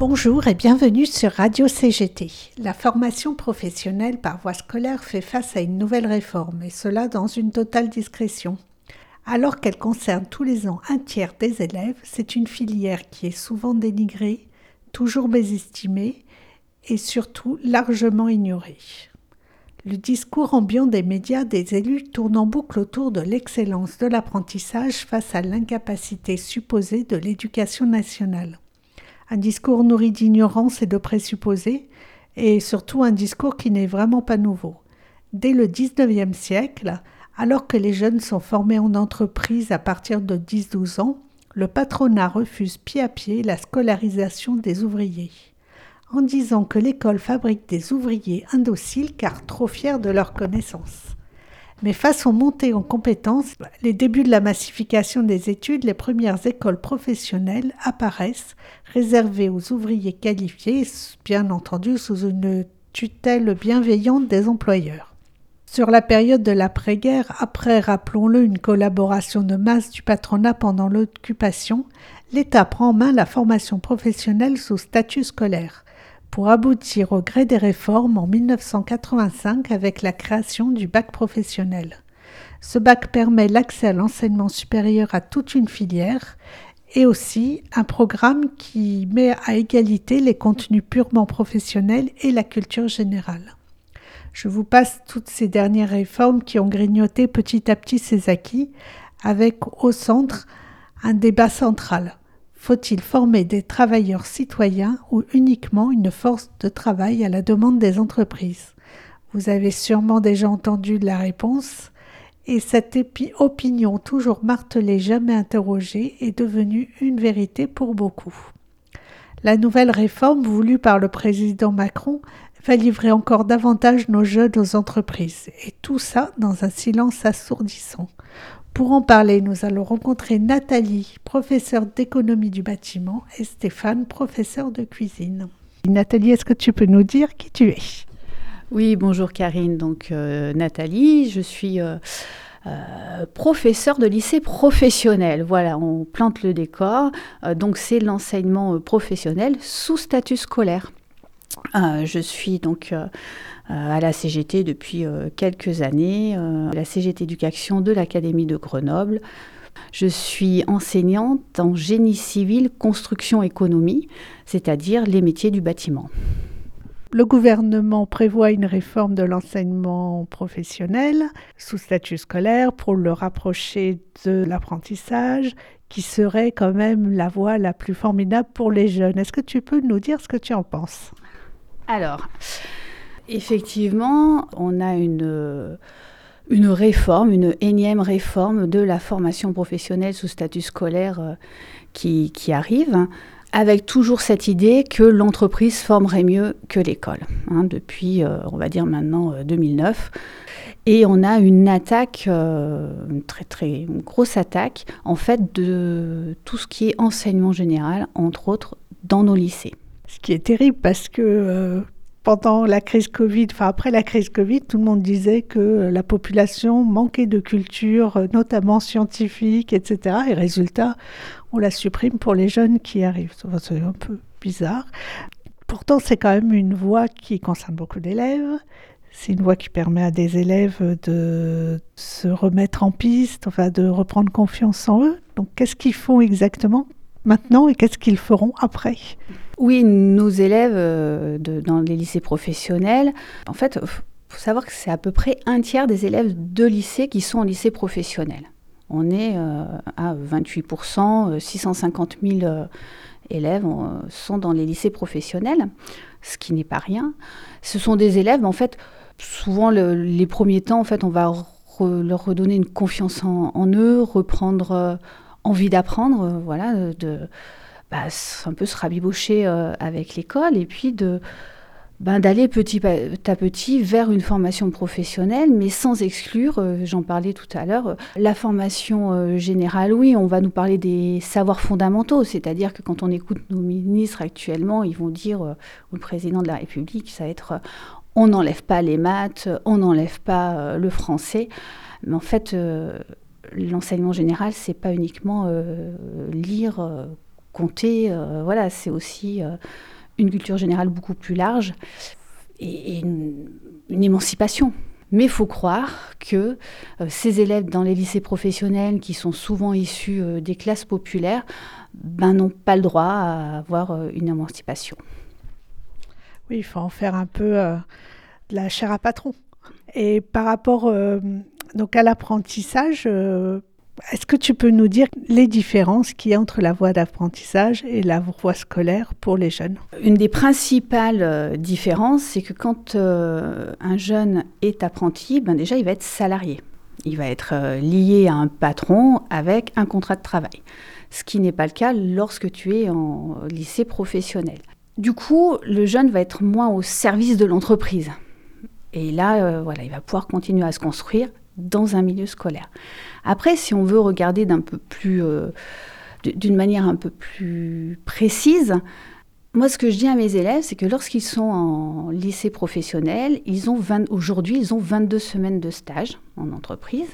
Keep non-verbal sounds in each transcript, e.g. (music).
Bonjour et bienvenue sur Radio CGT. La formation professionnelle par voie scolaire fait face à une nouvelle réforme, et cela dans une totale discrétion. Alors qu'elle concerne tous les ans un tiers des élèves, c'est une filière qui est souvent dénigrée, toujours mésestimée et surtout largement ignorée. Le discours ambiant des médias des élus tourne en boucle autour de l'excellence de l'apprentissage face à l'incapacité supposée de l'éducation nationale un discours nourri d'ignorance et de présupposés, et surtout un discours qui n'est vraiment pas nouveau. Dès le XIXe siècle, alors que les jeunes sont formés en entreprise à partir de 10-12 ans, le patronat refuse pied à pied la scolarisation des ouvriers, en disant que l'école fabrique des ouvriers indociles car trop fiers de leurs connaissances. Mais face aux montées en compétences, les débuts de la massification des études, les premières écoles professionnelles apparaissent, réservées aux ouvriers qualifiés, bien entendu sous une tutelle bienveillante des employeurs. Sur la période de l'après-guerre, après, rappelons-le, une collaboration de masse du patronat pendant l'occupation, l'État prend en main la formation professionnelle sous statut scolaire pour aboutir au gré des réformes en 1985 avec la création du bac professionnel. Ce bac permet l'accès à l'enseignement supérieur à toute une filière et aussi un programme qui met à égalité les contenus purement professionnels et la culture générale. Je vous passe toutes ces dernières réformes qui ont grignoté petit à petit ces acquis, avec au centre un débat central. Faut-il former des travailleurs citoyens ou uniquement une force de travail à la demande des entreprises? Vous avez sûrement déjà entendu la réponse, et cette opinion toujours martelée, jamais interrogée, est devenue une vérité pour beaucoup. La nouvelle réforme voulue par le président Macron va livrer encore davantage nos jeunes aux entreprises, et tout ça dans un silence assourdissant. Pour en parler, nous allons rencontrer Nathalie, professeure d'économie du bâtiment, et Stéphane, professeur de cuisine. Nathalie, est-ce que tu peux nous dire qui tu es? Oui, bonjour Karine. Donc euh, Nathalie, je suis euh, euh, professeur de lycée professionnel. Voilà, on plante le décor. donc c'est l'enseignement professionnel sous statut scolaire. je suis donc à la CGT depuis euh, quelques années, euh, la CGT Éducation de l'Académie de Grenoble. Je suis enseignante en génie civil, construction, économie, c'est-à-dire les métiers du bâtiment. Le gouvernement prévoit une réforme de l'enseignement professionnel sous statut scolaire pour le rapprocher de l'apprentissage, qui serait quand même la voie la plus formidable pour les jeunes. Est-ce que tu peux nous dire ce que tu en penses? Alors, Effectivement, on a une, une réforme, une énième réforme de la formation professionnelle sous statut scolaire euh, qui, arrive, avec toujours cette idée que l'entreprise formerait mieux que l'école, hein, depuis, euh, on va dire maintenant, 2009. Euh, Et on a une attaque, une très très grosse attaque, en fait, de tout ce qui est enseignement général, entre autres, dans nos lycées. Ce qui est terrible parce que pendant la crise Covid, enfin après la crise Covid, tout le monde disait que la population manquait de culture, notamment scientifique, etc. Et résultat, on la supprime pour les jeunes qui arrivent. C'est un peu bizarre. Pourtant, c'est quand même une voie qui concerne beaucoup d'élèves. C'est une voie qui permet à des élèves de se remettre en piste, enfin de reprendre confiance en eux. Donc, qu'est-ce qu'ils font exactement? Maintenant et qu'est-ce qu'ils feront après? Oui, nos élèves euh, dans les lycées professionnels, en fait, il faut savoir que c'est à peu près un tiers des élèves de lycée qui sont en lycée professionnel. On est euh, à 28%, 650 000 élèves sont dans les lycées professionnels, ce qui n'est pas rien. Ce sont des élèves, en fait, souvent les premiers temps, en fait, on va leur redonner une confiance en, eux, reprendre euh, envie d'apprendre, euh, voilà, de bah, un peu se rabibocher euh, avec l'école et puis de ben, d'aller petit à petit vers une formation professionnelle, mais sans exclure, euh, j'en parlais tout à l'heure, la formation générale, oui, on va nous parler des savoirs fondamentaux, c'est-à-dire que quand on écoute nos ministres actuellement, ils vont dire, ou le président de la République, ça va être on n'enlève pas les maths, on n'enlève pas le français, mais en fait, l'enseignement général, c'est pas uniquement euh, lire, euh, compter, euh, voilà, c'est aussi une culture générale beaucoup plus large et, une, émancipation. Mais il faut croire que ces élèves dans les lycées professionnels, qui sont souvent issus des classes populaires, ben, n'ont pas le droit à avoir une émancipation. Oui, il faut en faire un peu de la chair à patron. Et par rapport donc à l'apprentissage, est-ce que tu peux nous dire les différences qu'il y a entre la voie d'apprentissage et la voie scolaire pour les jeunes? Une des principales euh, différences, c'est que quand euh, un jeune est apprenti, ben déjà il va être salarié. Il va être euh, lié à un patron avec un contrat de travail, ce qui n'est pas le cas lorsque tu es en lycée professionnel. Du coup, le jeune va être moins au service de l'entreprise. Et là, voilà, il va pouvoir continuer à se construire dans un milieu scolaire. Après, si on veut regarder d'un peu plus, euh, d'une manière un peu plus précise, moi, ce que je dis à mes élèves, c'est que lorsqu'ils sont en lycée professionnel, ils ont aujourd'hui, ils ont 22 semaines de stage en entreprise.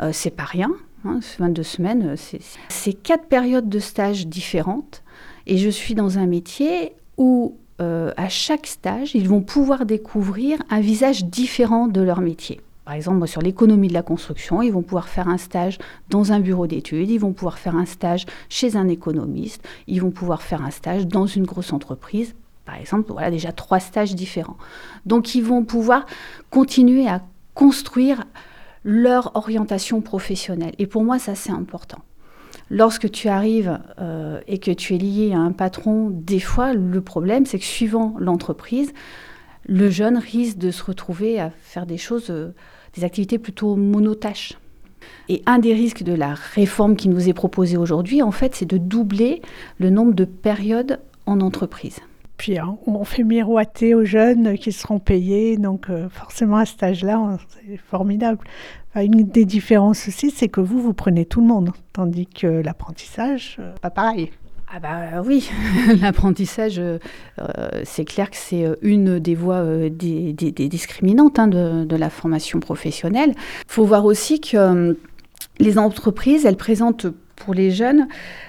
Euh, c'est pas rien, 22 hein, semaines, euh, c'est quatre périodes de stage différentes. Et je suis dans un métier où, euh, à chaque stage, ils vont pouvoir découvrir un visage différent de leur métier. Par exemple, sur l'économie de la construction, ils vont pouvoir faire un stage dans un bureau d'études, ils vont pouvoir faire un stage chez un économiste, ils vont pouvoir faire un stage dans une grosse entreprise. Par exemple, voilà déjà trois stages différents. Donc, ils vont pouvoir continuer à construire leur orientation professionnelle. Et pour moi, ça, c'est important. Lorsque tu arrives euh, et que tu es lié à un patron, des fois, le problème, c'est que suivant l'entreprise, le jeune risque de se retrouver à faire des choses euh, des activités plutôt monotâches. Et un des risques de la réforme qui nous est proposée aujourd'hui, en fait, c'est de doubler le nombre de périodes en entreprise. Puis hein, on fait miroiter aux jeunes qui seront payés, donc euh, forcément à cet âge-là, c'est formidable. une des différences aussi, c'est que vous, vous prenez tout le monde, tandis que l'apprentissage, euh, pas pareil. Ah bah oui, (laughs) l'apprentissage, euh, c'est clair que c'est euh, une des voies euh, des, discriminantes hein, de, la formation professionnelle. Il faut voir aussi que les entreprises, elles présentent pour les jeunes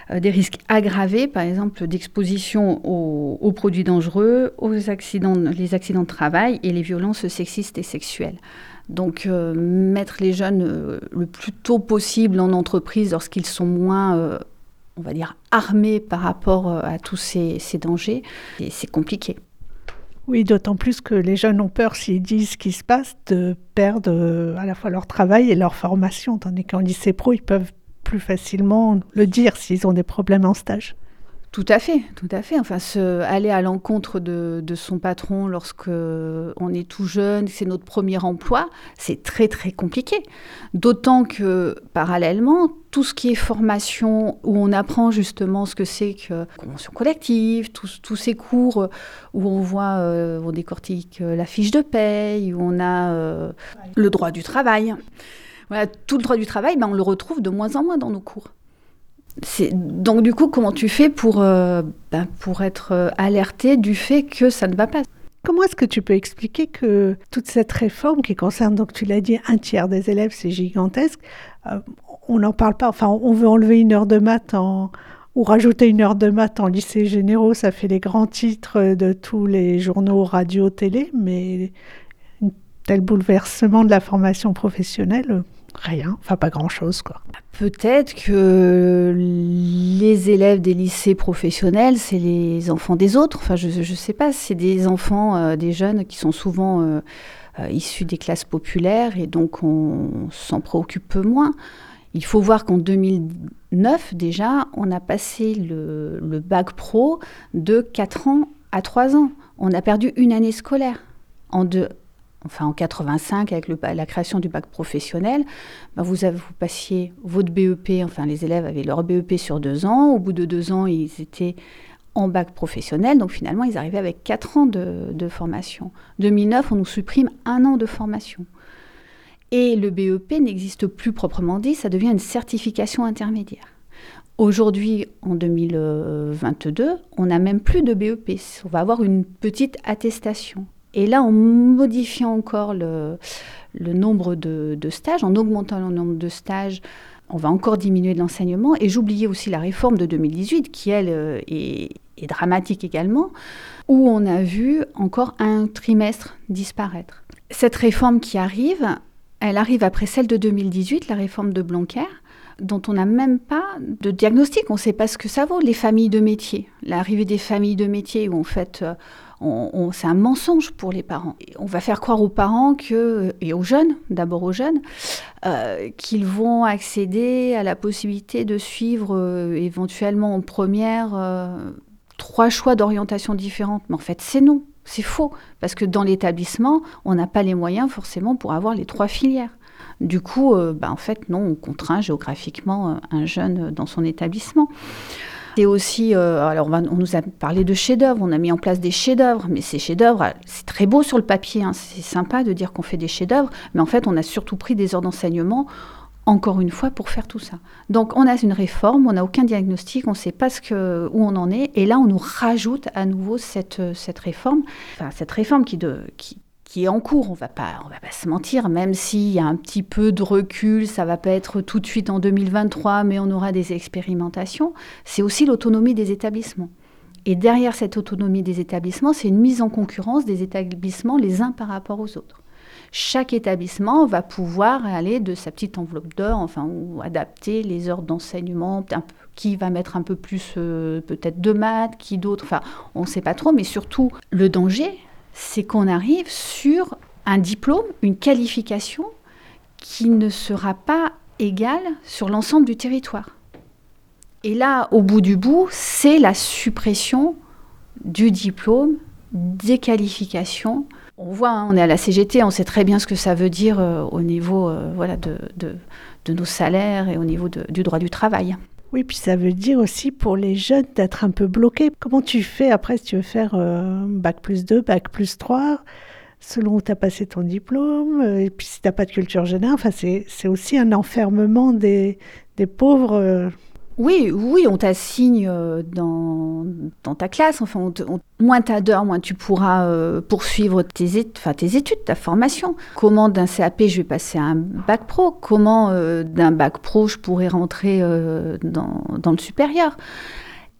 des risques aggravés, par exemple d'exposition aux, produits dangereux, aux accidents, les accidents de travail et les violences sexistes et sexuelles. Donc mettre les jeunes le plus tôt possible en entreprise lorsqu'ils sont moins on va dire, armés par rapport euh, à tous ces, dangers, et c'est compliqué. Oui, d'autant plus que les jeunes ont peur, s'ils disent ce qui se passe, de perdre euh, à la fois leur travail et leur formation, tandis qu'en lycée pro, ils peuvent plus facilement le dire s'ils ont des problèmes en stage. Tout à fait, tout à fait. Enfin, se, aller à l'encontre de, son patron lorsque on est tout jeune, c'est notre premier emploi, c'est très très compliqué. D'autant que parallèlement, tout ce qui est formation où on apprend justement ce que c'est que convention collective, tous, ces cours où on voit, euh, on décortique la fiche de paye, où on a euh, le droit du travail. Voilà, tout le droit du travail, ben, on le retrouve de moins en moins dans nos cours donc du coup, comment tu fais pour, euh, ben, pour être euh, alerté du fait que ça ne va pas? Comment est-ce que tu peux expliquer que toute cette réforme qui concerne, donc tu l'as dit, un tiers des élèves, c'est gigantesque, euh, on n'en parle pas, enfin on veut enlever une heure de maths ou rajouter une heure de maths en lycée généraux, ça fait les grands titres de tous les journaux, radio, télé, mais tel bouleversement de la formation professionnelle, rien, enfin pas grand-chose quoi. Peut-être que les élèves des lycées professionnels, c'est les enfants des autres. Enfin, je ne sais pas, c'est des enfants, euh, des jeunes qui sont souvent euh, euh, issus des classes populaires et donc on s'en préoccupe moins. Il faut voir qu'en 2009, déjà, on a passé le, le bac pro de 4 ans à 3 ans. On a perdu une année scolaire. En deux, enfin en 85 avec la création du bac professionnel, ben, vous, avez, passiez votre BEP, enfin les élèves avaient leur BEP sur deux ans, au bout de deux ans ils étaient en bac professionnel, donc finalement ils arrivaient avec quatre ans de, de formation. 2009 on nous supprime un an de formation. Et le BEP n'existe plus proprement dit, ça devient une certification intermédiaire. Aujourd'hui, en 2022, on n'a même plus de BEP. On va avoir une petite attestation. Et là, en modifiant encore le, nombre de, stages, en augmentant le nombre de stages, on va encore diminuer l'enseignement. Et j'oubliais aussi la réforme de 2018, qui, elle, euh, est, est, dramatique également, où on a vu encore un trimestre disparaître. Cette réforme qui arrive, elle arrive après celle de 2018, la réforme de Blanquer, dont on n'a même pas de diagnostic. On ne sait pas ce que ça vaut, les familles de métiers. L'arrivée des familles de métiers où en fait euh, c'est un mensonge pour les parents. On va faire croire aux parents et aux jeunes, d'abord aux jeunes, euh, qu'ils vont accéder à la possibilité de suivre euh, éventuellement en première euh, trois choix d'orientation différentes. Mais en fait, c'est non, c'est faux, parce que dans l'établissement, on n'a pas les moyens forcément pour avoir les trois filières. Du coup, bah, en fait, non, on contraint géographiquement un jeune dans son établissement. C'est aussi, euh, alors on, nous a parlé de chefs-d'œuvre, on a mis en place des chefs-d'œuvre, mais ces chefs-d'œuvre, c'est très beau sur le papier, hein. c'est sympa de dire qu'on fait des chefs-d'œuvre, mais en fait, on a surtout pris des heures d'enseignement encore une fois, pour faire tout ça. Donc, on a une réforme, on n'a aucun diagnostic, on ne sait pas où on en est, et là, on nous rajoute à nouveau cette, cette réforme, enfin, cette réforme qui, de, qui, en cours, on va pas, va pas se mentir, même s'il y a un petit peu de recul, ça va pas être tout de suite en 2023, mais on aura des expérimentations, c'est aussi l'autonomie des établissements. Et derrière cette autonomie des établissements, c'est une mise en concurrence des établissements les uns par rapport aux autres. Chaque établissement va pouvoir aller de sa petite enveloppe d'heures, enfin, ou adapter les heures d'enseignement, qui va mettre un peu plus euh, peut-être de maths, qui d'autres, enfin, on ne sait pas trop, mais surtout le danger, c'est qu'on arrive sur un diplôme, une qualification qui ne sera pas égale sur l'ensemble du territoire. Et là, au bout du bout, c'est la suppression du diplôme, des qualifications. On voit, hein, on est à la CGT, on sait très bien ce que ça veut dire euh, au niveau euh, de, nos salaires et au niveau du droit du travail. Oui, puis ça veut dire aussi pour les jeunes d'être un peu bloqués. Comment tu fais après si tu veux faire euh, bac plus 2, bac plus 3, selon où tu as passé ton diplôme, euh, et puis si tu n'as pas de culture générale, enfin, c'est aussi un enfermement des, des pauvres. Euh, oui, oui, on t'assigne euh, dans, dans, ta classe. Enfin, moins tu as d'heures, moins tu pourras euh, poursuivre tes, tes études, ta formation. Comment d'un CAP je vais passer à un bac pro? Comment euh, d'un bac pro je pourrais rentrer dans, dans, le supérieur?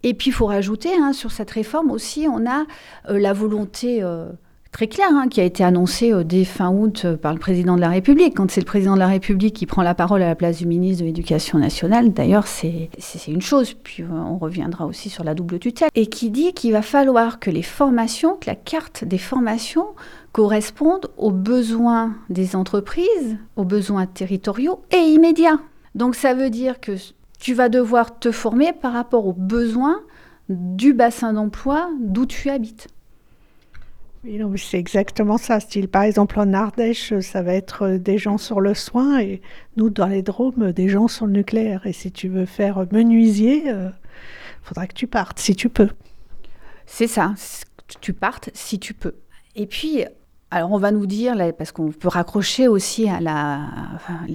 Et puis il faut rajouter, hein, sur cette réforme aussi, on a la volonté très clair, hein, qui a été annoncé euh, dès fin août euh, par le président de la République. Quand c'est le président de la République qui prend la parole à la place du ministre de l'Éducation nationale, d'ailleurs, c'est une chose, puis euh, on reviendra aussi sur la double tutelle, et qui dit qu'il va falloir que les formations, que la carte des formations corresponde aux besoins des entreprises, aux besoins territoriaux et immédiats. Donc ça veut dire que tu vas devoir te former par rapport aux besoins du bassin d'emploi d'où tu habites. C'est exactement ça. Style, par exemple, en Ardèche, ça va être euh, des gens sur le soin et nous, dans les Drômes, des gens sur le nucléaire. Et si tu veux faire menuisier, il euh, faudra que tu partes, si tu peux. C'est ça, tu partes si tu peux. Et puis, alors on va nous dire, parce qu'on peut raccrocher aussi à la,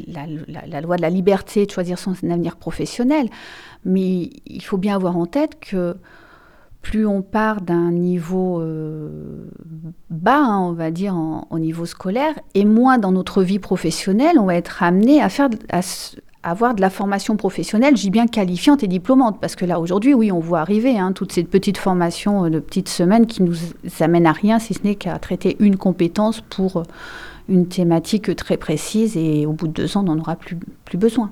la, loi de la liberté de choisir son avenir professionnel, mais il faut bien avoir en tête que plus on part d'un niveau euh, bas, hein, on va dire, au niveau scolaire, et moins dans notre vie professionnelle, on va être amené à faire, à, avoir de la formation professionnelle, j'ai bien qualifiante et diplômante, parce que là aujourd'hui, oui, on voit arriver hein, toutes ces petites formations de petites semaines qui nous amènent à rien, si ce n'est qu'à traiter une compétence pour euh, une thématique très précise, et au bout de deux ans, on n'en aura plus, plus besoin.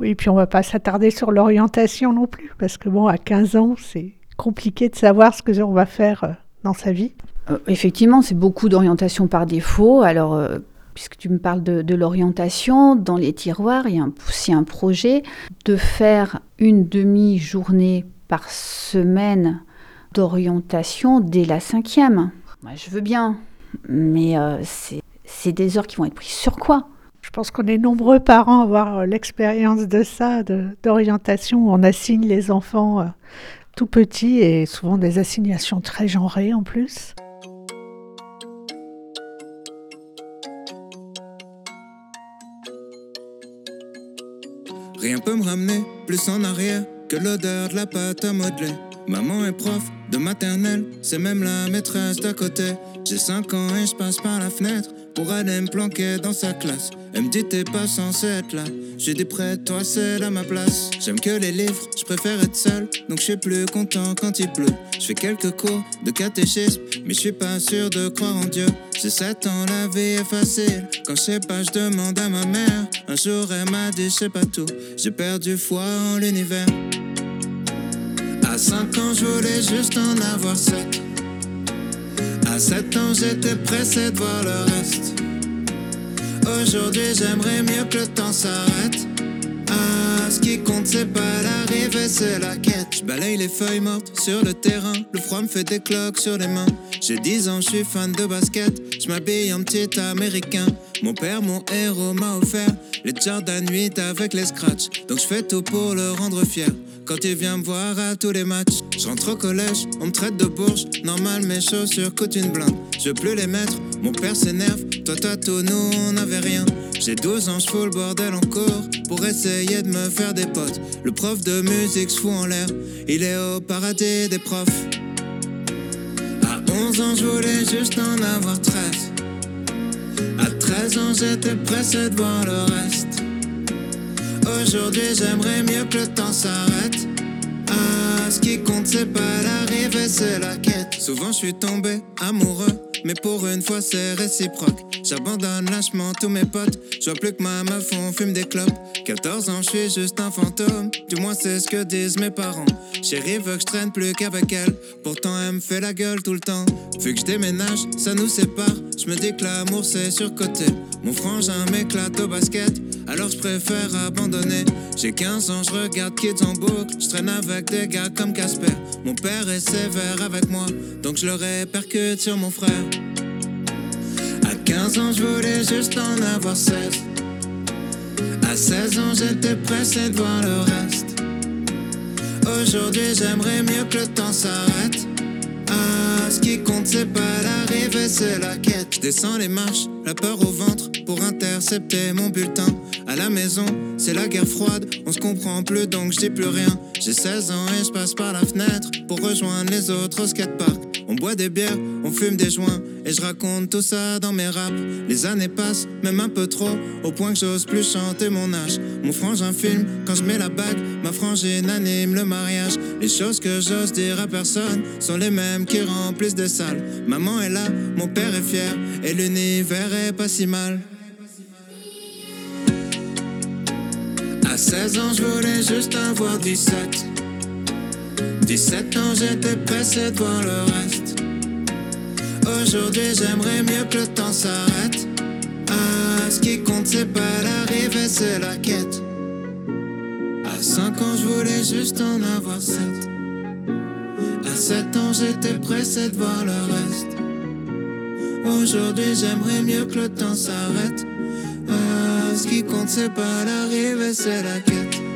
Oui, puis on ne va pas s'attarder sur l'orientation non plus, parce que bon, à 15 ans, c'est compliqué de savoir ce que on va faire euh, dans sa vie. Euh, effectivement, c'est beaucoup d'orientation par défaut. Alors, euh, puisque tu me parles de, l'orientation, dans les tiroirs, il y a aussi un projet de faire une demi-journée par semaine d'orientation dès la cinquième. Moi, je veux bien, mais c'est des heures qui vont être prises sur quoi? Je pense qu'on est nombreux parents à avoir l'expérience de ça, d'orientation. On assigne les enfants tout petit et souvent des assignations très genrées en plus. Rien peut me ramener plus en arrière que l'odeur de la pâte à modeler. Maman est prof de maternelle, c'est même la maîtresse d'à côté. J'ai 5 ans et je passe par la fenêtre pour aller me planquer dans sa classe. Elle me dit t'es pas censé être là. J'ai dit près de toi, c'est à ma place. J'aime que les livres, je préfère être seul. Donc je suis plus content quand il pleut. Je fais quelques cours de catéchisme, mais je suis pas sûr de croire en Dieu. J'ai 7 ans, la vie est facile. Quand je sais pas, je demande à ma mère. Un jour, elle m'a dit, je pas tout. J'ai perdu foi en l'univers. À 5 ans, je voulais juste en avoir 7. À 7 ans, j'étais pressé de voir le reste. Aujourd'hui, j'aimerais mieux que le temps s'arrête. Ah, ce qui compte, c'est pas l'arrivée, c'est la quête. Je balaye les feuilles mortes sur le terrain. Le froid me fait des cloques sur les mains. J'ai 10 ans, je suis fan de basket. Je m'habille en petit américain. Mon père, mon héros, m'a offert les Jordan 8 avec les scratchs. Donc je fais tout pour le rendre fier. Quand il vient me voir à tous les matchs, je rentre au collège, on me traite de bourge. Normal, mes chaussures coûtent une blinde. Je veux plus les mettre, mon père s'énerve. Toi, toi, tout, nous, on n'avait rien. J'ai 12 ans, je fous le bordel en cours pour essayer de me faire des potes. Le prof de musique se fout en l'air, il est au paradis des profs. À 11 ans, je voulais juste en avoir 13. À 13 ans, j'étais pressé de voir le reste. Aujourd'hui, j'aimerais mieux que le temps s'arrête. Ah, ce qui compte, c'est pas l'arrivée, c'est la quête. Souvent, je suis tombé amoureux, mais pour une fois, c'est réciproque. J'abandonne lâchement tous mes potes. Je vois plus que ma meuf, on fume des clopes. 14 ans, je suis juste un fantôme. Du moins, c'est ce que disent mes parents. Chérie veut que je traîne plus qu'avec elle. Pourtant, elle me fait la gueule tout le temps. Vu que je déménage, ça nous sépare. Je me dis que l'amour, c'est surcoté. Mon frangin m'éclate au basket. Alors je préfère abandonner. J'ai 15 ans, je regarde Kids en boucle. Je traîne avec des gars comme Casper. Mon père est sévère avec moi, donc je le répercute sur mon frère. À 15 ans, je voulais juste en avoir 16. À 16 ans, j'étais pressé de voir le reste. Aujourd'hui, j'aimerais mieux que le temps s'arrête. Ah, ce qui compte, c'est pas l'arrivée, c'est la quête. Je descends les marches, la peur au ventre pour intercepter mon bulletin. À la maison, c'est la guerre froide, on se comprend plus donc je dis plus rien. J'ai 16 ans et je passe par la fenêtre pour rejoindre les autres au skatepark. On boit des bières, on fume des joints et je raconte tout ça dans mes raps. Les années passent, même un peu trop, au point que j'ose plus chanter mon âge. Mon frangin filme quand je mets la bague, ma frangine anime le mariage. Les choses que j'ose dire à personne sont les mêmes qui remplissent des salles. Maman est là, mon père est fier et l'univers est pas si mal. À 16 ans, je voulais juste avoir 17. 17 ans, j'étais pressé de voir le reste. Aujourd'hui, j'aimerais mieux que le temps s'arrête. Ah, ce qui compte, c'est pas l'arrivée, c'est la quête. À 5 ans, je voulais juste en avoir 7. À 7 ans, j'étais pressé de voir le reste. Aujourd'hui, j'aimerais mieux que le temps s'arrête. Ah, ce qui compte, c'est pas l'arrivée, c'est la quête.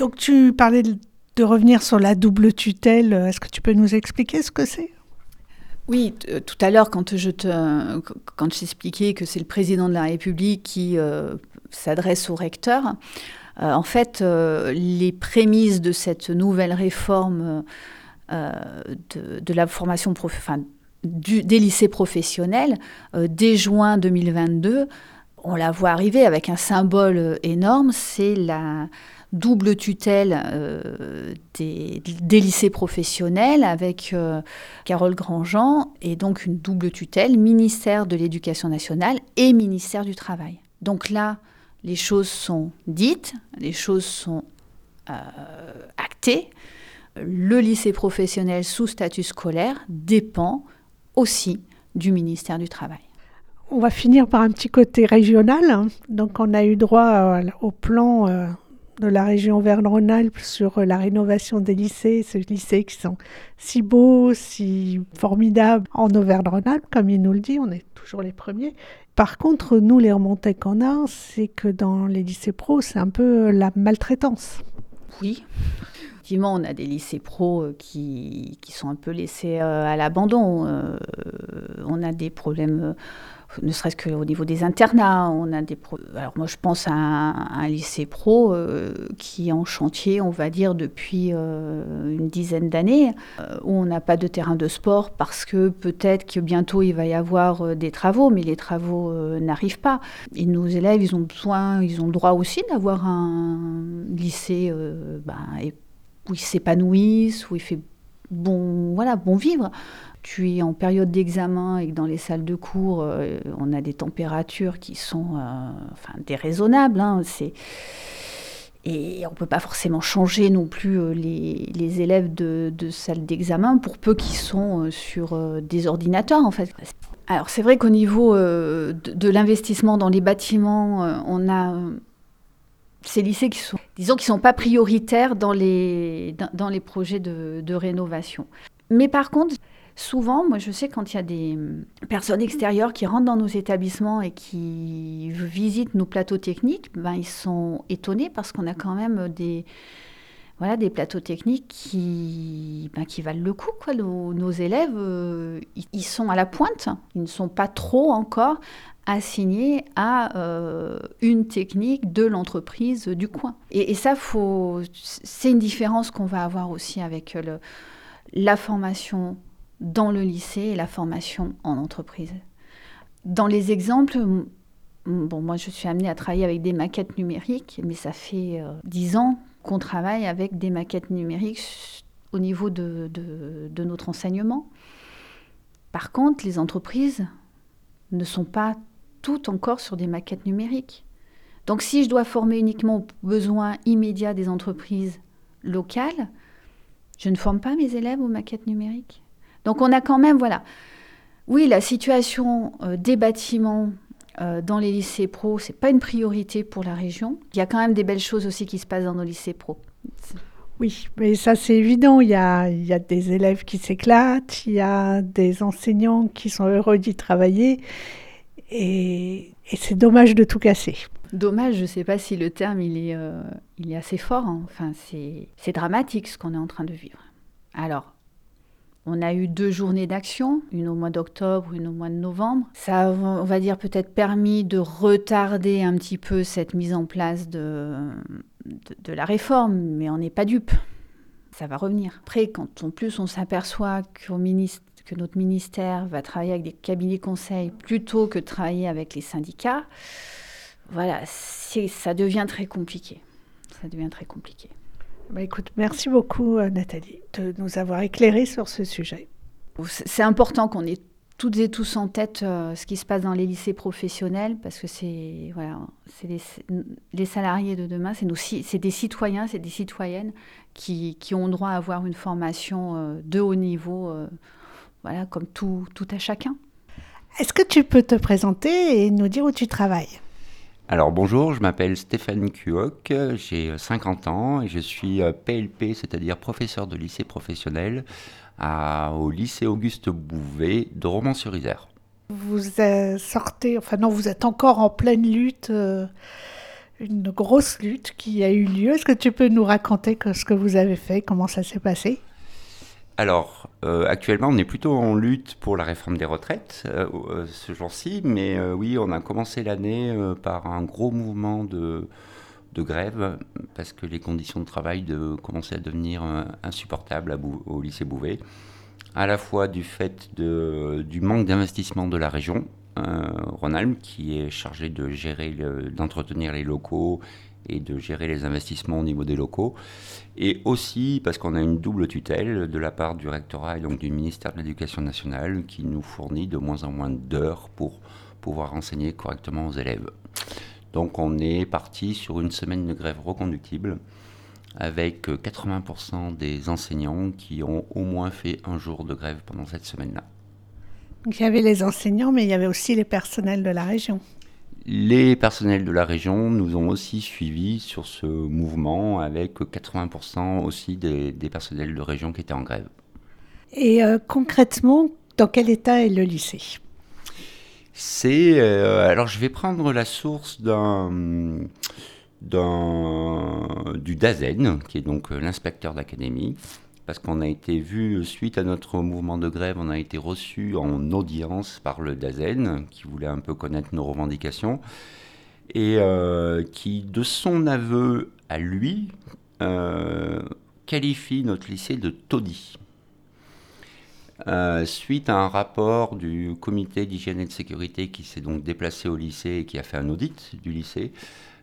Donc tu parlais de, revenir sur la double tutelle. Est-ce que tu peux nous expliquer ce que c'est? Oui, euh, tout à l'heure, quand je que c'est le président de la République qui euh, s'adresse au recteur, euh, en fait, les prémices de cette nouvelle réforme de, la formation, des lycées professionnels, dès juin 2022, on la voit arriver avec un symbole énorme, c'est la double tutelle euh, des, lycées professionnels avec euh, Carole Grandjean et donc une double tutelle, ministère de l'Éducation nationale et ministère du Travail. Donc là, les choses sont dites, les choses sont euh, actées. Le lycée professionnel sous statut scolaire dépend aussi du ministère du Travail. On va finir par un petit côté régional. Donc on a eu droit au plan de la région Auvergne-Rhône-Alpes sur euh, la rénovation des lycées, ces lycées qui sont si beaux, si formidables en Auvergne-Rhône-Alpes, comme il nous le dit, on est toujours les premiers. Par contre, nous, les remontées qu'on a, c'est que dans les lycées pro, c'est un peu la maltraitance. Oui. On a des lycées pro euh, qui, qui sont un peu laissés euh, à l'abandon. Euh, on a des problèmes, ne serait-ce qu'au niveau des internats. On a des Alors moi, je pense à un, lycée pro qui est en chantier, on va dire, depuis une dizaine d'années, où on n'a pas de terrain de sport parce que peut-être que bientôt il va y avoir des travaux, mais les travaux n'arrivent pas. Et nos élèves, ils ont besoin, ils ont le droit aussi d'avoir un lycée ben, où ils s'épanouissent, où il fait bon, voilà, bon vivre. Tu es en période d'examen et que dans les salles de cours, euh, on a des températures qui sont euh, enfin, déraisonnables. Hein, c'est... Et on ne peut pas forcément changer non plus euh, les, élèves de, de salle d'examen pour peu qu'ils sont sur des ordinateurs en fait. Alors c'est vrai qu'au niveau de l'investissement dans les bâtiments, on a ces lycées qui sont, disons, qui sont pas prioritaires dans les, dans, les projets de, rénovation. Mais par contre, souvent, moi je sais quand il y a des personnes extérieures qui rentrent dans nos établissements et qui visitent nos plateaux techniques, ben, ils sont étonnés parce qu'on a quand même des, voilà, des plateaux techniques qui, ben, qui valent le coup. Nos élèves, euh, ils sont à la pointe, ils ne sont pas trop encore assigné à euh, une technique de l'entreprise du coin. Et, ça, c'est une différence qu'on va avoir aussi avec le, la formation dans le lycée et la formation en entreprise. Dans les exemples, bon, moi je suis amenée à travailler avec des maquettes numériques, mais ça fait euh, dix ans qu'on travaille avec des maquettes numériques au niveau de, de notre enseignement. Par contre, les entreprises ne sont pas tout encore sur des maquettes numériques. Donc si je dois former uniquement aux besoins immédiats des entreprises locales, je ne forme pas mes élèves aux maquettes numériques. Donc on a quand même, voilà, oui, la situation euh, des bâtiments euh, dans les lycées pro, c'est pas une priorité pour la région. Il y a quand même des belles choses aussi qui se passent dans nos lycées pro. Oui, mais ça c'est évident. Il y, a, il y a des élèves qui s'éclatent, il y a des enseignants qui sont heureux d'y travailler. Et, c'est dommage de tout casser. Dommage, je ne sais pas si le terme il est, euh, assez fort. Hein. Enfin, c'est dramatique ce qu'on est en train de vivre. Alors, on a eu deux journées d'action, une au mois d'octobre, une au mois de novembre. Ça a, on va dire, peut-être permis de retarder un petit peu cette mise en place de la réforme, mais on n'est pas dupe. Ça va revenir. Après, quand en plus on s'aperçoit qu'au ministère que notre ministère va travailler avec des cabinets conseils plutôt que de travailler avec les syndicats, voilà, ça devient très compliqué. Ça devient très compliqué. Bah écoute, merci beaucoup euh, Nathalie de nous avoir éclairé sur ce sujet. C'est important qu'on ait toutes et tous en tête euh, ce qui se passe dans les lycées professionnels parce que c'est voilà, les, les, salariés de demain, c'est des citoyens, c'est des citoyennes qui, qui, ont droit à avoir une formation euh, de haut niveau voilà, comme tout, tout à chacun. Est-ce que tu peux te présenter et nous dire où tu travailles? Alors bonjour, je m'appelle Stéphane Cuoc, j'ai 50 ans et je suis PLP, euh, c'est-à-dire professeur de lycée professionnel au lycée Auguste Bouvet de Romans-sur-Isère. Vous euh, sortez, enfin non, vous êtes encore en pleine lutte, euh, une grosse lutte qui a eu lieu. Est-ce que tu peux nous raconter ce que vous avez fait, comment ça s'est passé? Alors, euh, actuellement, on est plutôt en lutte pour la réforme des retraites euh, euh, ce jour-ci, mais oui, on a commencé l'année par un gros mouvement de, grève parce que les conditions de travail de, commençaient à devenir insupportables au lycée Bouvet, à la fois du fait du manque d'investissement de la région, Rhône-Alpes, qui est chargé de gérer, d'entretenir les locaux et de gérer les investissements au niveau des locaux. Et aussi parce qu'on a une double tutelle de la part du rectorat et donc du ministère de l'Éducation nationale qui nous fournit de moins en moins d'heures pour pouvoir enseigner correctement aux élèves. Donc on est parti sur une semaine de grève reconductible avec 80% des enseignants qui ont au moins fait un jour de grève pendant cette semaine-là. Il y avait les enseignants, mais il y avait aussi les personnels de la région. Les personnels de la région nous ont aussi suivis sur ce mouvement avec 80% aussi des, personnels de région qui étaient en grève. Et euh, concrètement, dans quel état est le lycée? C'est euh, alors je vais prendre la source d'un du DAZEN, qui est donc l'inspecteur d'académie, parce qu'on a été vu, suite à notre mouvement de grève, on a été reçu en audience par le DAZEN, qui voulait un peu connaître nos revendications, et euh, qui, de son aveu à lui, euh, qualifie notre lycée de taudis. Euh, suite à un rapport du comité d'hygiène et de sécurité qui s'est donc déplacé au lycée et qui a fait un audit du lycée,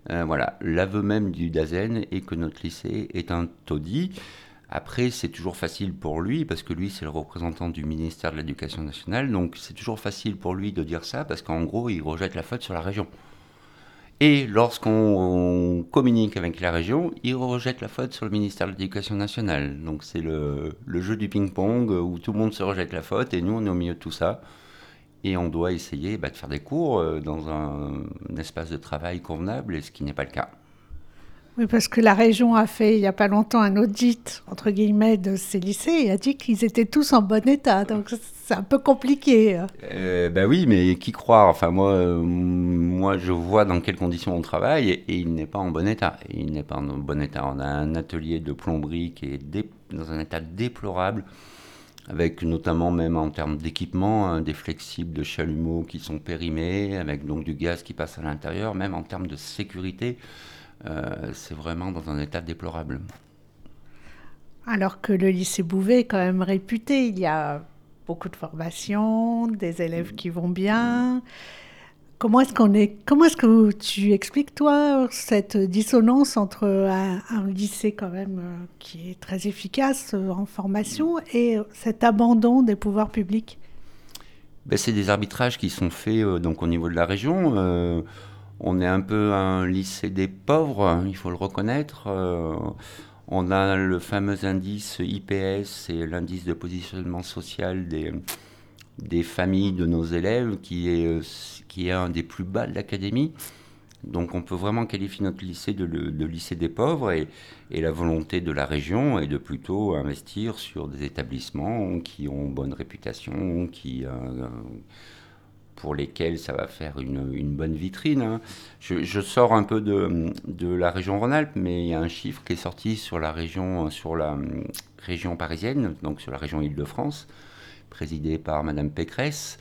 voilà, l'aveu même du DAZEN est que notre lycée est un taudis. Après, c'est toujours facile pour lui, parce que lui, c'est le représentant du ministère de l'Éducation nationale, donc c'est toujours facile pour lui de dire ça, parce qu'en gros, il rejette la faute sur la région. Et lorsqu'on communique avec la région, il rejette la faute sur le ministère de l'Éducation nationale. Donc c'est le, jeu du ping-pong où tout le monde se rejette la faute, et nous, on est au milieu de tout ça. Et on doit essayer bah, de faire des cours euh, dans un espace de travail convenable, et ce qui n'est pas le cas. Oui, parce que la région a fait il n'y a pas longtemps un audit, entre guillemets, de ces lycées et a dit qu'ils étaient tous en bon état. Donc c'est un peu compliqué. Ben oui, mais qui croire Enfin, moi, euh, moi, je vois dans quelles conditions on travaille et, il n'est pas en bon état. Il n'est pas en bon état. On a un atelier de plomberie qui est dans un état déplorable avec notamment même en termes d'équipement, hein, des flexibles de chalumeau qui sont périmés, avec donc du gaz qui passe à l'intérieur, même en termes de sécurité. Euh, c'est vraiment dans un état déplorable. Alors que le lycée Bouvet est quand même réputé, il y a beaucoup de formations, des élèves qui vont bien. Comment est-ce qu'on est Comment est-ce que tu expliques toi cette dissonance entre un, lycée quand même euh, qui est très efficace euh, en formation et cet abandon des pouvoirs publics? Ben, c'est des arbitrages qui sont faits donc au niveau de la région. On est un peu un lycée des pauvres, il faut le reconnaître. Euh, on a le fameux indice IPS, c'est l'indice de positionnement social des, familles de nos élèves, qui est, qui est un des plus bas de l'académie. Donc on peut vraiment qualifier notre lycée de, lycée des pauvres et, la volonté de la région est de plutôt investir sur des établissements qui ont bonne réputation, qui, euh, pour lesquels ça va faire une, bonne vitrine. Hein. Je, sors un peu de, la région Rhône-Alpes, mais il y a un chiffre qui est sorti sur la région, parisienne, donc sur la région Île-de-France, présidée par Madame Pécresse,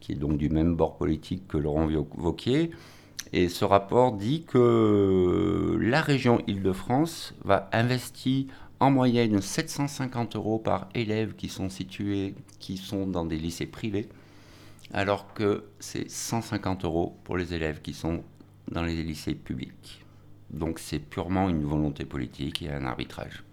qui est donc du même bord politique que Laurent Wauquiez. Et ce rapport dit que la région Île-de-France va investir en moyenne 750 euros par élève qui sont situés, qui sont dans des lycées privés alors que c'est 150 euros pour les élèves qui sont dans les lycées publics. Donc c'est purement une volonté politique et un arbitrage.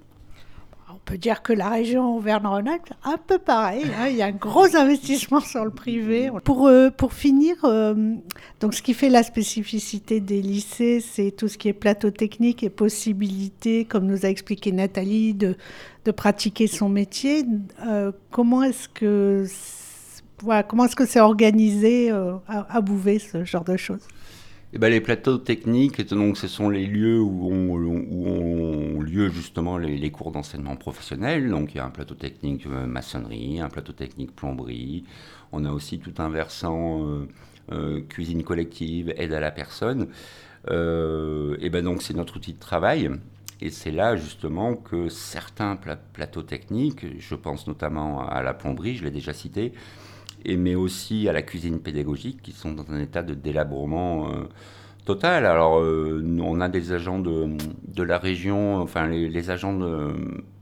On peut dire que la région Auvergne-Rhône-Alpes, un peu pareil. Hein. il y a un gros investissement sur le privé. Pour, euh, pour finir, euh, donc ce qui fait la spécificité des lycées, c'est tout ce qui est plateau technique et possibilité, comme nous a expliqué Nathalie, de, de pratiquer son métier. Euh, comment est-ce que comment est-ce que c'est organisé euh, à, Bouvet, ce genre de choses? Eh ben, les plateaux techniques, donc, ce sont les lieux où ont, lieu justement les, cours d'enseignement professionnel. Donc il y a un plateau technique euh, maçonnerie, un plateau technique plomberie. On a aussi tout un versant euh, cuisine collective, aide à la personne. et ben donc c'est notre outil de travail. Et c'est là justement que certains plateaux techniques, je pense notamment à la plomberie, je l'ai déjà cité, mais aussi à la cuisine pédagogique qui sont dans un état de délabrement euh, total. Alors, euh, on a des agents de, de la région, enfin, les, agents de,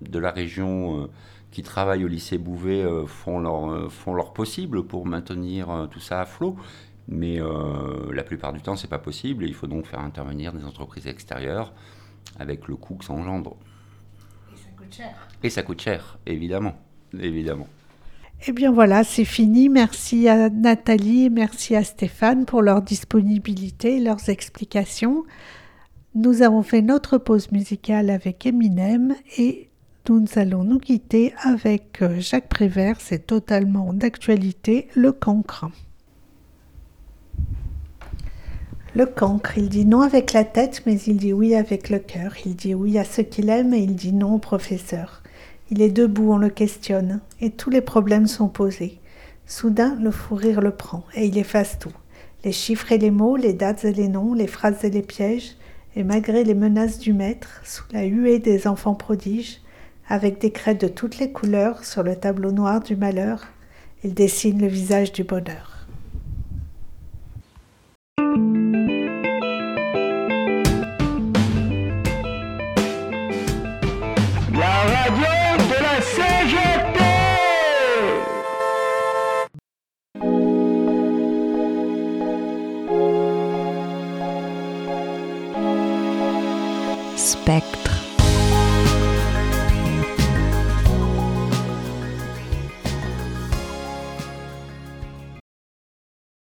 de, la région euh, qui travaillent au lycée Bouvet font, leur, font leur possible pour maintenir tout ça à flot. Mais la plupart du temps, c'est pas possible et il faut donc faire intervenir des entreprises extérieures avec le coût que ça engendre. Et ça coûte cher. Et ça coûte cher, évidemment. évidemment. Eh bien voilà, c'est fini. Merci à Nathalie merci à Stéphane pour leur disponibilité et leurs explications. Nous avons fait notre pause musicale avec Eminem et nous allons nous quitter avec euh, Jacques Prévert, c'est totalement d'actualité, le cancre. Le cancre, il dit non avec la tête, mais il dit oui avec le cœur. Il dit oui à ce qu'il aime et il dit non au professeur. Il est debout, on le questionne, et tous les problèmes sont posés. Soudain, le fou rire le prend, et il efface tout. Les chiffres et les mots, les dates et les noms, les phrases et les pièges, Et malgré les menaces du maître, sous la huée des enfants prodiges, avec des craies de toutes les couleurs sur le tableau noir du malheur, il dessine le visage du bonheur. back